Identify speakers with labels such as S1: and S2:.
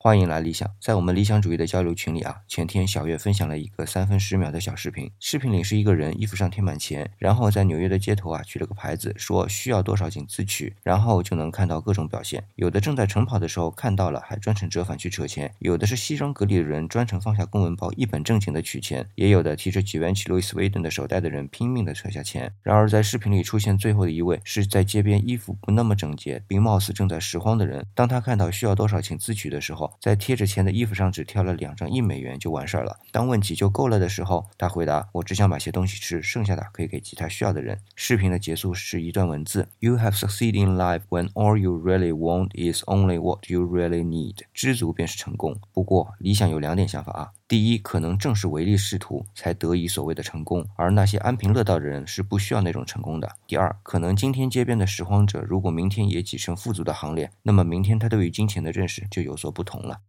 S1: 欢迎来理想，在我们理想主义的交流群里啊，前天小月分享了一个三分十秒的小视频。视频里是一个人衣服上贴满钱，然后在纽约的街头啊举了个牌子，说需要多少请自取，然后就能看到各种表现。有的正在晨跑的时候看到了，还专程折返去扯钱；有的是西装革履的人专程放下公文包，一本正经的取钱；也有的提着几元起路易斯威登的手袋的人拼命的扯下钱。然而在视频里出现最后的一位，是在街边衣服不那么整洁，并貌似正在拾荒的人。当他看到需要多少请自取的时候，在贴着钱的衣服上只挑了两张一美元就完事儿了。当问起就够了的时候，他回答：“我只想买些东西吃，剩下的可以给其他需要的人。”视频的结束是一段文字：“You have succeeded in life when all you really want is only what you really need。”知足便是成功。不过，理想有两点想法啊。第一，可能正是唯利是图才得以所谓的成功，而那些安贫乐道的人是不需要那种成功的。第二，可能今天街边的拾荒者，如果明天也挤成富足的行列，那么明天他对于金钱的认识就有所不同同了。